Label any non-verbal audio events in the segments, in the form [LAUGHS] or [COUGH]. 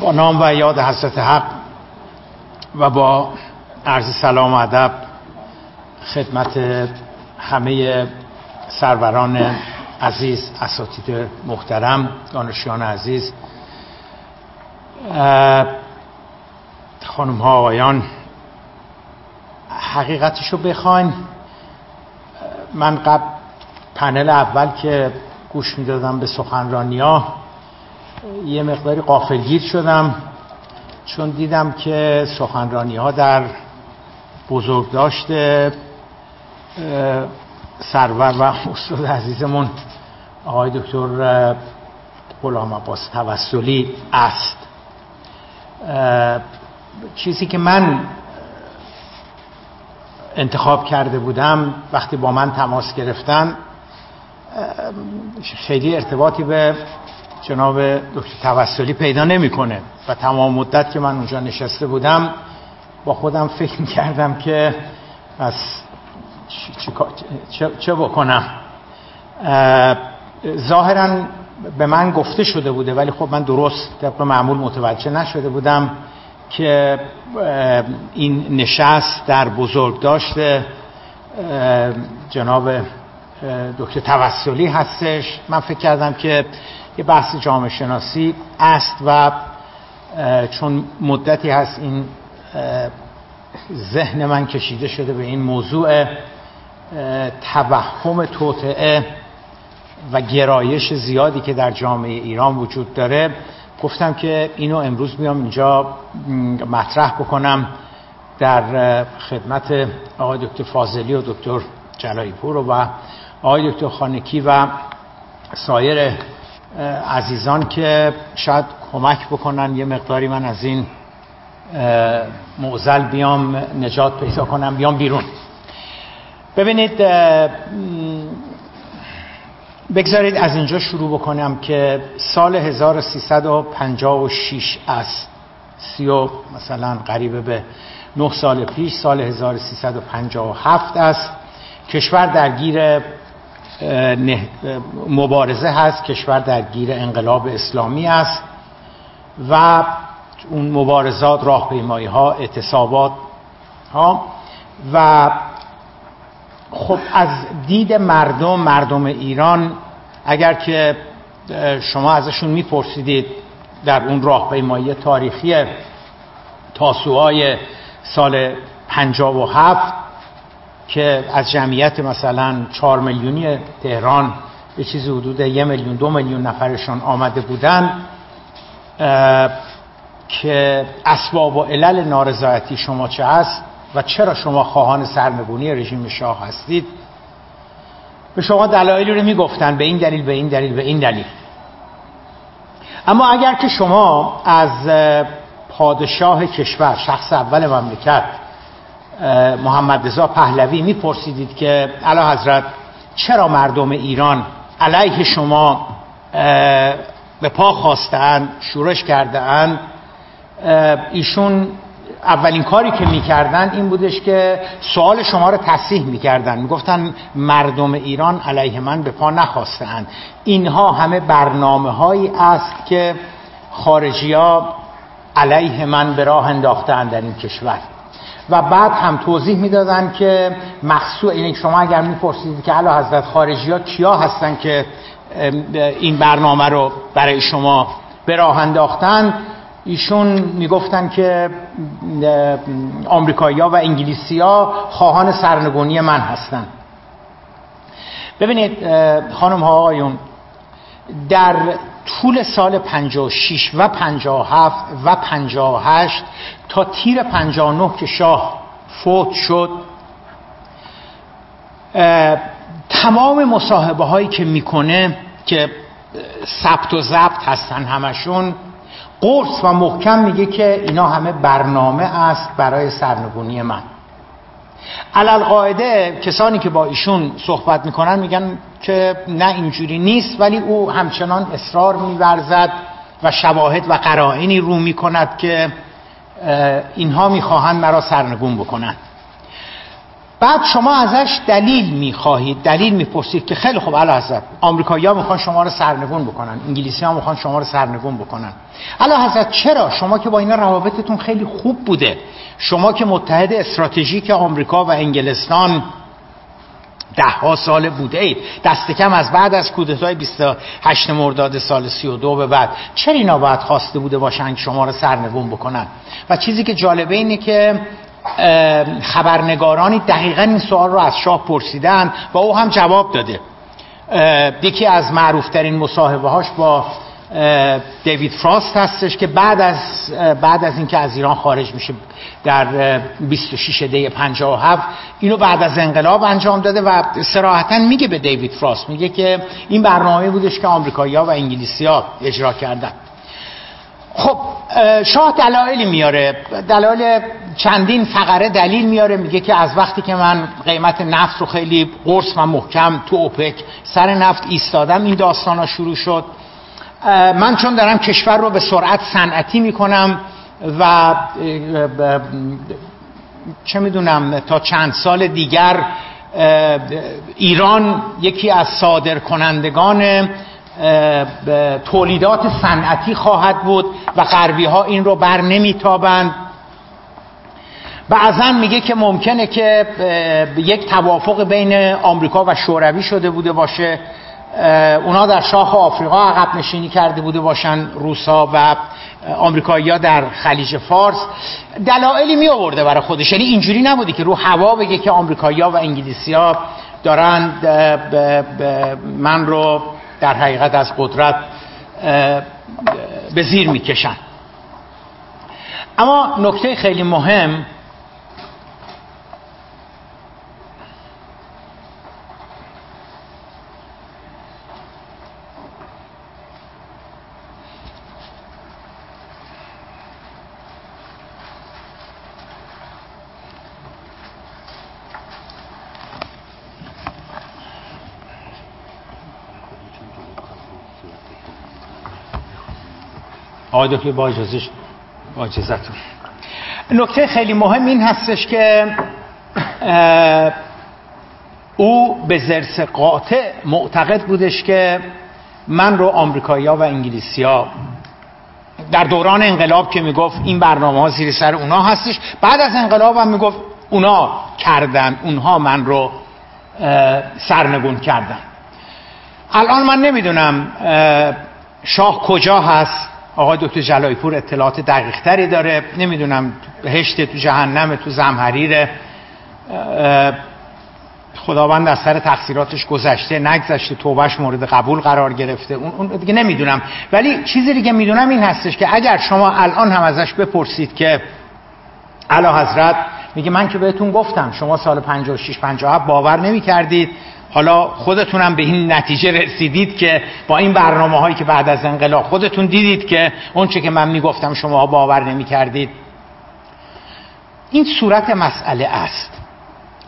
با نام و یاد حضرت حق و با عرض سلام و ادب خدمت همه سروران عزیز اساتید محترم دانشیان عزیز خانم ها آقایان حقیقتش رو بخواین. من قبل پنل اول که گوش می‌دادم به سخنرانی ها یه مقداری قافلگیر شدم چون دیدم که سخنرانی ها در بزرگ داشته سرور و استاد عزیزمون آقای دکتر غلام عباس توسلی است. چیزی که من انتخاب کرده بودم وقتی با من تماس گرفتن خیلی ارتباطی به جناب دکتر توسلی پیدا نمی‌کنه. و تمام مدت که من اونجا نشسته بودم با خودم فکر کردم که پس چه, چه بکنم. ظاهرا به من گفته شده بوده ولی خب من درست طبق معمول متوجه نشده بودم که این نشست در بزرگ داشته. جناب دکتر توسلی هستش. من فکر کردم که یه بحث جامعه شناسی است و چون مدتی هست این ذهن من کشیده شده به این موضوع توهم توطعه و گرایش زیادی که در جامعه ایران وجود داره. گفتم که اینو امروز بیام اینجا مطرح بکنم در خدمت آقای دکتر فاضلی و دکتر جلایی پور و آقای دکتر خانکی و سایر عزیزان که شاید کمک بکنن یه مقداری من از این معزل بیام نجات پیدا کنم بیام بیرون. ببینید بگذارید از اینجا شروع بکنم که سال 1356 است سی و مثلا قریب به نه سال پیش سال 1357 است کشور درگیر مبارزه هست کشور درگیر انقلاب اسلامی است و اون مبارزات راهپیمایی ها اعتصابات ها و خب از دید مردم مردم ایران اگر که شما ازشون میپرسیدید در اون راهپیمایی تاریخی تاسوهای سال 57 که از جمعیت مثلا 4 میلیونی تهران به چیزی حدود یه میلیون دو میلیون نفرشون آمده بودن که اسباب و علل نارضایتی شما چه هست و چرا شما خواهان سرنگونی رژیم شاه هستید؟ به شما دلایلی رو می‌گفتن به این دلیل به این دلیل به این دلیل. اما اگر که شما از پادشاه کشور شخص اول مملکت محمد رضا پهلوی میپرسیدید که علا حضرت چرا مردم ایران علیه شما به پا خواستن شورش کرده ایشون اولین کاری که می‌کردن این بودش که سوال شما رو تصحیح می‌کردن. می‌گفتن مردم ایران علیه من به پا نخواستند اینها همه برنامه هایی است که خارجی ها علیه من به راه انداختن در این کشور. و بعد هم توضیح می‌دادن که مخصوص این شما اگر می‌پرسید که علا حضرت خارجی ها کیا هستن که این برنامه رو برای شما به راه انداختن ایشون می‌گفتن که آمریکایی ها و انگلیسی ها خواهان سرنگونی من هستن. ببینید خانم ها آقایون در طول سال 56 و 57 و 58 تا تیر 59 که شاه فوت شد تمام مصاحبه هایی که می‌کنه که ثبت و ضبط هستن همشون قرص و محکم میگه که اینا همه برنامه است برای سرنگونی من. علال قاعده کسانی که با ایشون صحبت می‌کنن میگن که نه اینجوری نیست ولی او همچنان اصرار میورزد و شواهد و قرائنی رو می‌کند که اینها می‌خواهند مرا سرنگون بکنند. بعد شما ازش دلیل می‌خواهید دلیل می‌پرسید که خیلی خوب علا حضرت آمریکایی ها می‌خوان شما رو سرنگون بکنن انگلیسی ها می‌خوان شما رو سرنگون بکنن. علا حضرت چرا؟ شما که با اینا روابطتون خیلی خوب بوده. شما که متحد استراتژیک آمریکا و انگلستان ده ها سال بوده اید دست کم از بعد از کودتای 28 مرداد سال 32 به بعد. چرا اینا باید خواسته بوده باشن شما رو سرنگون بکنن؟ و چیزی که جالبه اینه که خبرنگارانی دقیقا این سوال رو از شاه پرسیدن و او هم جواب داده. یکی از معروفترین مصاحبه هاش با دیوید فراست هستش که بعد از بعد از اینکه از ایران خارج میشه در 26 دی 57 اینو بعد از انقلاب انجام داده و صراحتا میگه به دیوید فراست. میگه که این برنامه بودش که آمریکایی‌ها و انگلیسی‌ها اجرا کردن. خب شاه دلایلی میاره. دلایل چندین فقره دلیل میاره. میگه که از وقتی که من قیمت نفت رو خیلی قرص و محکم تو اوپک سر نفت ایستادم این داستان ها شروع شد. من چون دارم کشور رو به سرعت صنعتی می‌کنم و چه می‌دونم تا چند سال دیگر ایران یکی از صادر کنندگان تولیدات صنعتی خواهد بود و غربی ها این رو بر نمیتابند. بعضا میگه که ممکنه که یک توافق بین آمریکا و شوروی شده بوده باشه. اونا در شاخ آفریقا عقب نشینی کرده بوده باشن روسا و آمریکایی‌ها در خلیج فارس. دلایلی می آورده برای خودش. یعنی اینجوری نبودی که رو هوا بگه که آمریکایی‌ها و انگلیسی‌ها دارن من رو در حقیقت از قدرت به زیر می‌کشن. اما نکته خیلی مهم آقای دکتر با اجازش با اجازتون نکته خیلی مهم این هستش که او به زرس قاطع معتقد بودش که من رو آمریکایی و انگلیسی ها در دوران انقلاب که می‌گفت این برنامه ها زیر سر اونا هستش. بعد از انقلاب هم می‌گفت اونا کردن اونها من رو سرنگون کردن. الان من نمی‌دونم شاه کجا هست. آقای دکتر جلایی پور اطلاعات دقیق تری داره. نمی‌دونم هشت تو جهنم تو زمحریر. خداوند از سر تقصیراتش گذشته نگذشته توبهش مورد قبول قرار گرفته. اون دیگه نمی‌دونم. ولی چیزی دیگه می‌دونم این هستش که اگر شما الان هم ازش بپرسید که علا حضرت میگه من که بهتون گفتم شما سال 56 57 باور نمی کردید حالا خودتونم به این نتیجه رسیدید که با این برنامه هایی که بعد از انقلاب خودتون دیدید که اونچه که من می‌گفتم شما باور نمی کردید این صورت مسئله است.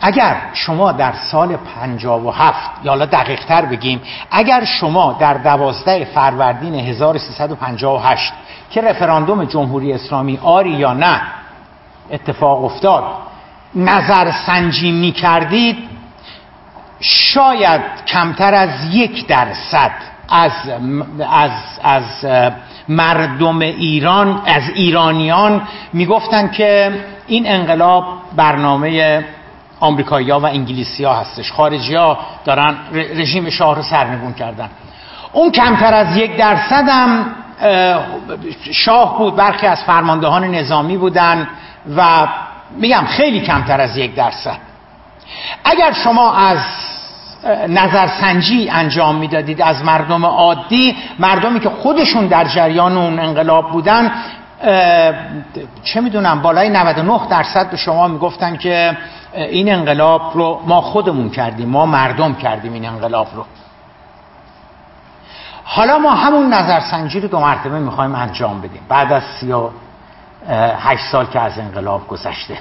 اگر شما در سال 57 یا حالا دقیق تر بگیم اگر شما در دوازده فروردین 1358 که رفراندوم جمهوری اسلامی آری یا نه اتفاق افتاد. نظر سنجی می کردید شاید کمتر از یک درصد از, از, از مردم ایران از ایرانیان می‌گفتن که این انقلاب برنامه آمریکایی و انگلیسی ها هستش. خارجی ها دارن رژیم شاه رو سرنگون کردن. اون کمتر از یک درصد هم شاه بود برخی از فرماندهان نظامی بودن. و میگم خیلی کمتر از یک درصد. اگر شما از نظرسنجی انجام می‌دادید از مردم عادی مردمی که خودشون در جریان اون انقلاب بودن چه می‌دونم بالای 99 درصد به شما می‌گفتن که این انقلاب رو ما خودمون کردیم ما مردم کردیم این انقلاب رو. حالا ما همون نظرسنجی رو دو مرتبه می‌خوایم انجام بدیم. بعد از سی و هشت سال که از انقلاب گذشته.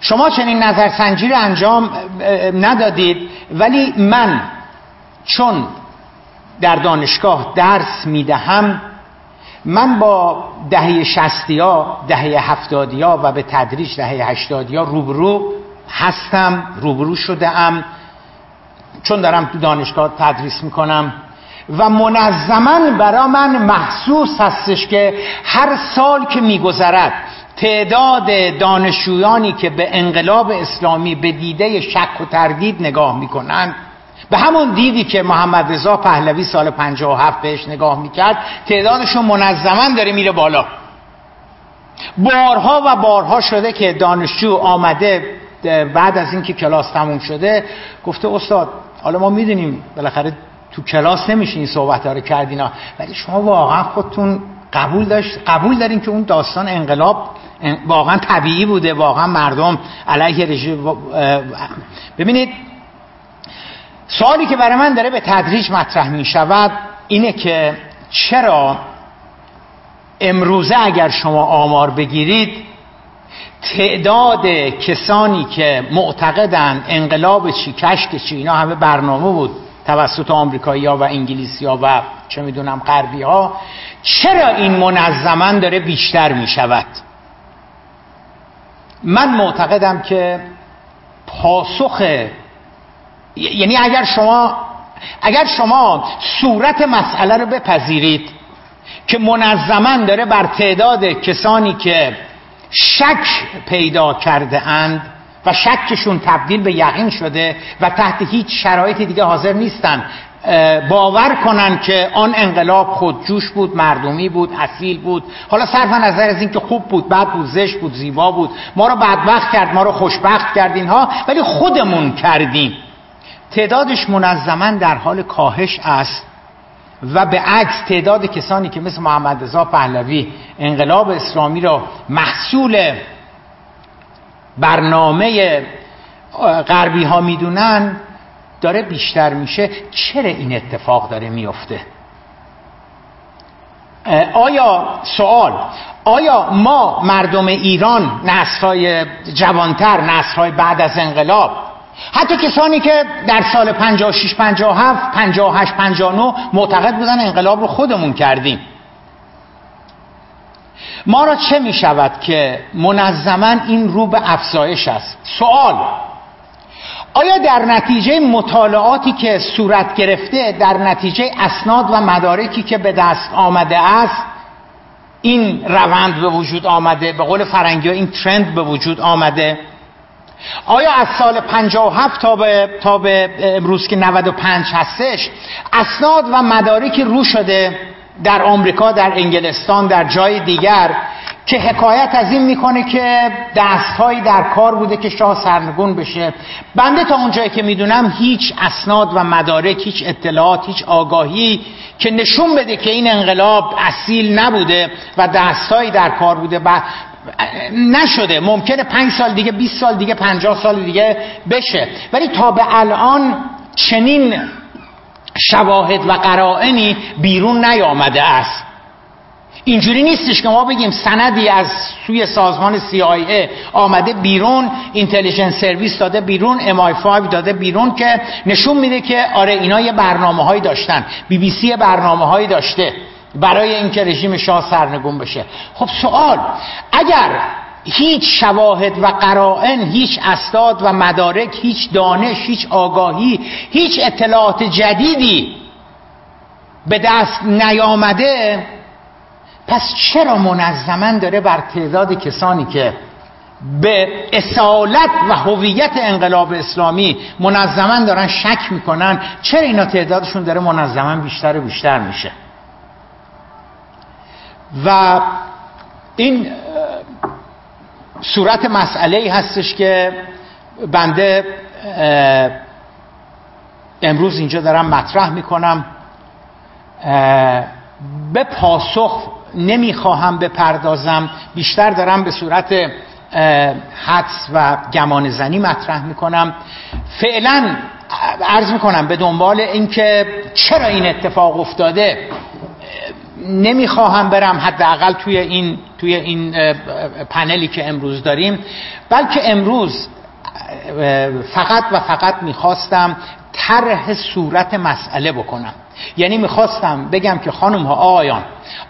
شما چنین نظرسنجی رو انجام ندادید ولی من چون در دانشگاه درس می‌دهم من با دهه شستی ها دهه هفتادی ها و به تدریج دهه هشتادی ها روبرو هستم روبرو شده ام چون دارم تو دانشگاه تدریس می‌کنم و منظما برا من محسوس هستش که هر سال که میگذرد تعداد دانشجویانی که به انقلاب اسلامی به دیده شک و تردید نگاه می‌کنند به همون دیدی که محمد رضا پهلوی سال 57 بهش نگاه می‌کرد تعدادشون منظما داره میره بالا. بارها و بارها شده که دانشجو آمده بعد از اینکه کلاس تموم شده گفته استاد حالا ما می‌دونیم بالاخره تو کلاس نمیشه این صحبت ها رو کردینا ولی شما واقعا خودتون قبول داشت قبول دارین که اون داستان انقلاب واقعا طبیعی بوده واقعا مردم علیه رژیم ببینید سوالی که برای من داره به تدریج مطرح می شود اینه که چرا امروزه اگر شما آمار بگیرید تعداد کسانی که معتقدند انقلاب چی کشک چی اینا همه برنامه بود. توسط آمریکایی ها و انگلیسی ها و چه می‌دونم غربی ها چرا این منظما داره بیشتر می شود من معتقدم که پاسخ یعنی اگر شما اگر شما صورت مسئله رو بپذیرید که منظما داره بر تعداد کسانی که شک پیدا کرده اند و شکشون تبدیل به یقین شده و تحت هیچ شرایط دیگه حاضر نیستن باور کنن که آن انقلاب خودجوش بود مردمی بود اصیل بود. حالا صرف نظر از اینکه خوب بود بد بود زشت بود زیبا بود. ما رو بدبخت کرد ما رو خوشبخت کرد اینها ولی خودمون کردیم. تعدادش منظما در حال کاهش است و به عکس تعداد کسانی که مثل محمد رضا پهلوی انقلاب اسلامی را محصول برنامه غربی ها می‌دونن داره بیشتر میشه. چرا این اتفاق داره میفته آیا سوال آیا ما مردم ایران نسلهای جوانتر نسلهای بعد از انقلاب حتی کسانی که در سال 56 57 58 59 معتقد بودن انقلاب رو خودمون کردیم ما را چه می شود که منظما این رو به افزایش است؟ سوال. آیا در نتیجه مطالعاتی که صورت گرفته در نتیجه اسناد و مدارکی که به دست آمده است این روند به وجود آمده به قول فرنگی این ترند به وجود آمده؟ آیا از سال 57 تا به, تا به امروز که 95 هستش اسناد و مدارکی رو شده؟ در آمریکا در انگلستان در جای دیگر که حکایت از این می‌کنه که دستهایی در کار بوده که شاه سرنگون بشه. بنده تا اونجایی که می‌دونم هیچ اسناد و مدارک هیچ اطلاعات هیچ آگاهی که نشون بده که این انقلاب اصیل نبوده و دستهایی در کار بوده و نشده. ممکنه پنج سال دیگه 20 سال دیگه پنجاه سال دیگه بشه. ولی تا به الان چنین شواهد و قرائنی بیرون نیامده است. اینجوری نیستش که ما بگیم سندی از سوی سازمان CIA آمده بیرون اینتلیجنس سرویس داده بیرون MI5 داده بیرون که نشون میده که آره اینا یه برنامه هایی داشتن بی بی سی برنامه هایی داشته برای اینکه رژیم شاه سرنگون بشه. خب سوال اگر هیچ شواهد و قرائن هیچ استاد و مدارک هیچ دانش هیچ آگاهی هیچ اطلاعات جدیدی به دست نیامده. پس چرا منظما داره بر تعداد کسانی که به اصالت و هویت انقلاب اسلامی منظما دارن شک می‌کنن چرا اینا تعدادشون داره منظما بیشتر و بیشتر میشه؟ و این صورت مسئله ای هستش که بنده امروز اینجا دارم مطرح می‌کنم. به پاسخ نمی‌خواهم بپردازم. بیشتر دارم به صورت حدس و گمان زنی مطرح می‌کنم. فعلا عرض می‌کنم به دنبال اینکه چرا این اتفاق افتاده. نمی‌خواهم برم حداقل توی این توی این پنلی که امروز داریم. بلکه امروز فقط و فقط می‌خواستم طرح صورت مسئله بکنم. یعنی می‌خواستم بگم که خانم ها آقایان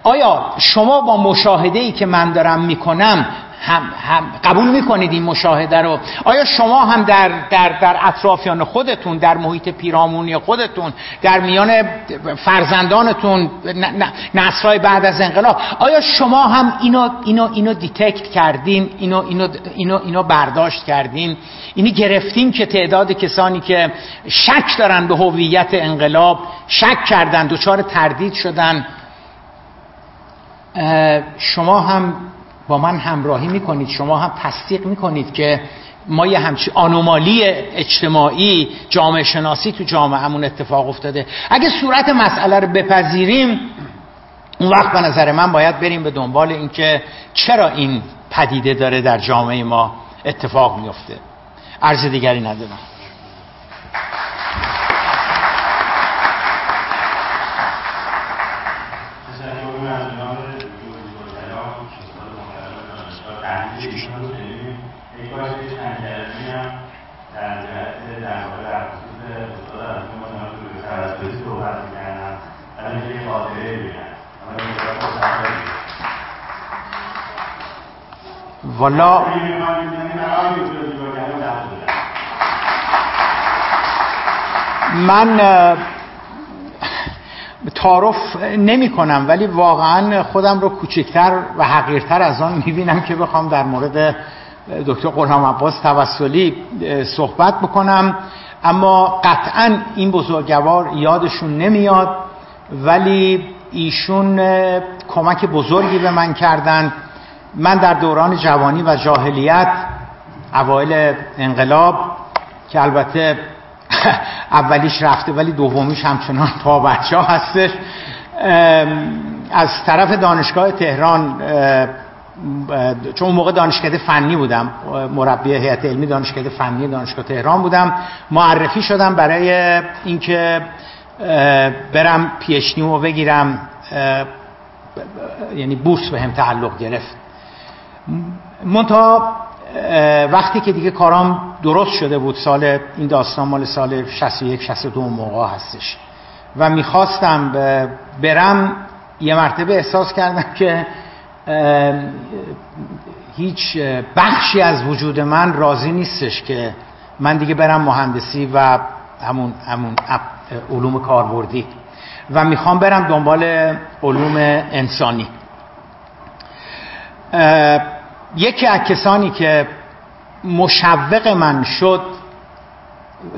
آیا شما با مشاهده ای که من دارم می‌کنم هم, هم قبول می‌کنید این مشاهده رو؟ آیا شما هم در, در, در اطرافیان خودتون در محیط پیرامونی خودتون در میان فرزندانتون نسرای بعد از انقلاب آیا شما هم اینو, اینو, اینو دیتکت کردین اینو, اینو, اینو, اینو برداشت کردین؟ اینی گرفتین که تعداد کسانی که شک دارن به هویت انقلاب شک کردن دچار تردید شدن شما هم با من همراهی می‌کنید. شما هم تصدیق می‌کنید که ما یه همچی آنومالی اجتماعی جامعه شناسی تو جامعهمون اتفاق افتاده. اگه صورت مسئله رو بپذیریم اون وقت به نظر من باید بریم به دنبال اینکه چرا این پدیده داره در جامعه ما اتفاق میفته عرض دیگری ندارم. والا من تعارف نمی کنم ولی واقعا خودم رو کوچکتر و حقیرتر از آن می‌بینم که بخوام در مورد دکتر قرهام عباس توسلی صحبت بکنم. اما قطعا این بزرگوار یادشون نمیاد ولی ایشون کمک بزرگی به من کردند من در دوران جوانی و جاهلیت اوایل انقلاب که البته [LAUGHS] اولیش رفته ولی دومیش همچنان تا بچه هستش از طرف دانشگاه تهران چون موقع دانشکده فنی بودم مربی هیئت علمی دانشکده فنی دانشگاه تهران بودم. معرفی شدم برای اینکه برم پیشنیمو بگیرم یعنی بورس به هم تعلق گرفت. منتها وقتی که دیگه کارام درست شده بود سال این داستان مال سال 61 62 موقع هستش. و می‌خواستم برم یه مرتبه احساس کردم که هیچ بخشی از وجود من راضی نیستش که من دیگه برم مهندسی و همون, همون علوم کاربردی. و می‌خوام برم دنبال علوم انسانی. یکی از کسانی که مشوق من شد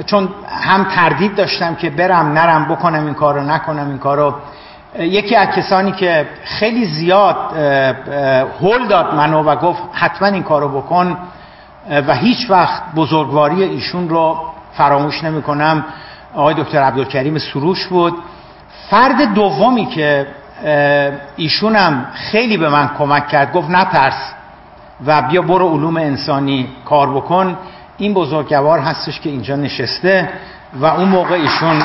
چون هم تردید داشتم که برم نرم بکنم این کارو نکنم این کارو یکی از کسانی که خیلی زیاد هول داد منو و گفت حتما این کارو بکن و هیچ وقت بزرگواری ایشون رو فراموش نمی کنم آقای دکتر عبدالکریم سروش بود. فرد دومی که ایشونم خیلی به من کمک کرد گفت نترس و بیا برو علوم انسانی کار بکن. این بزرگوار هستش که اینجا نشسته و اون موقع ایشون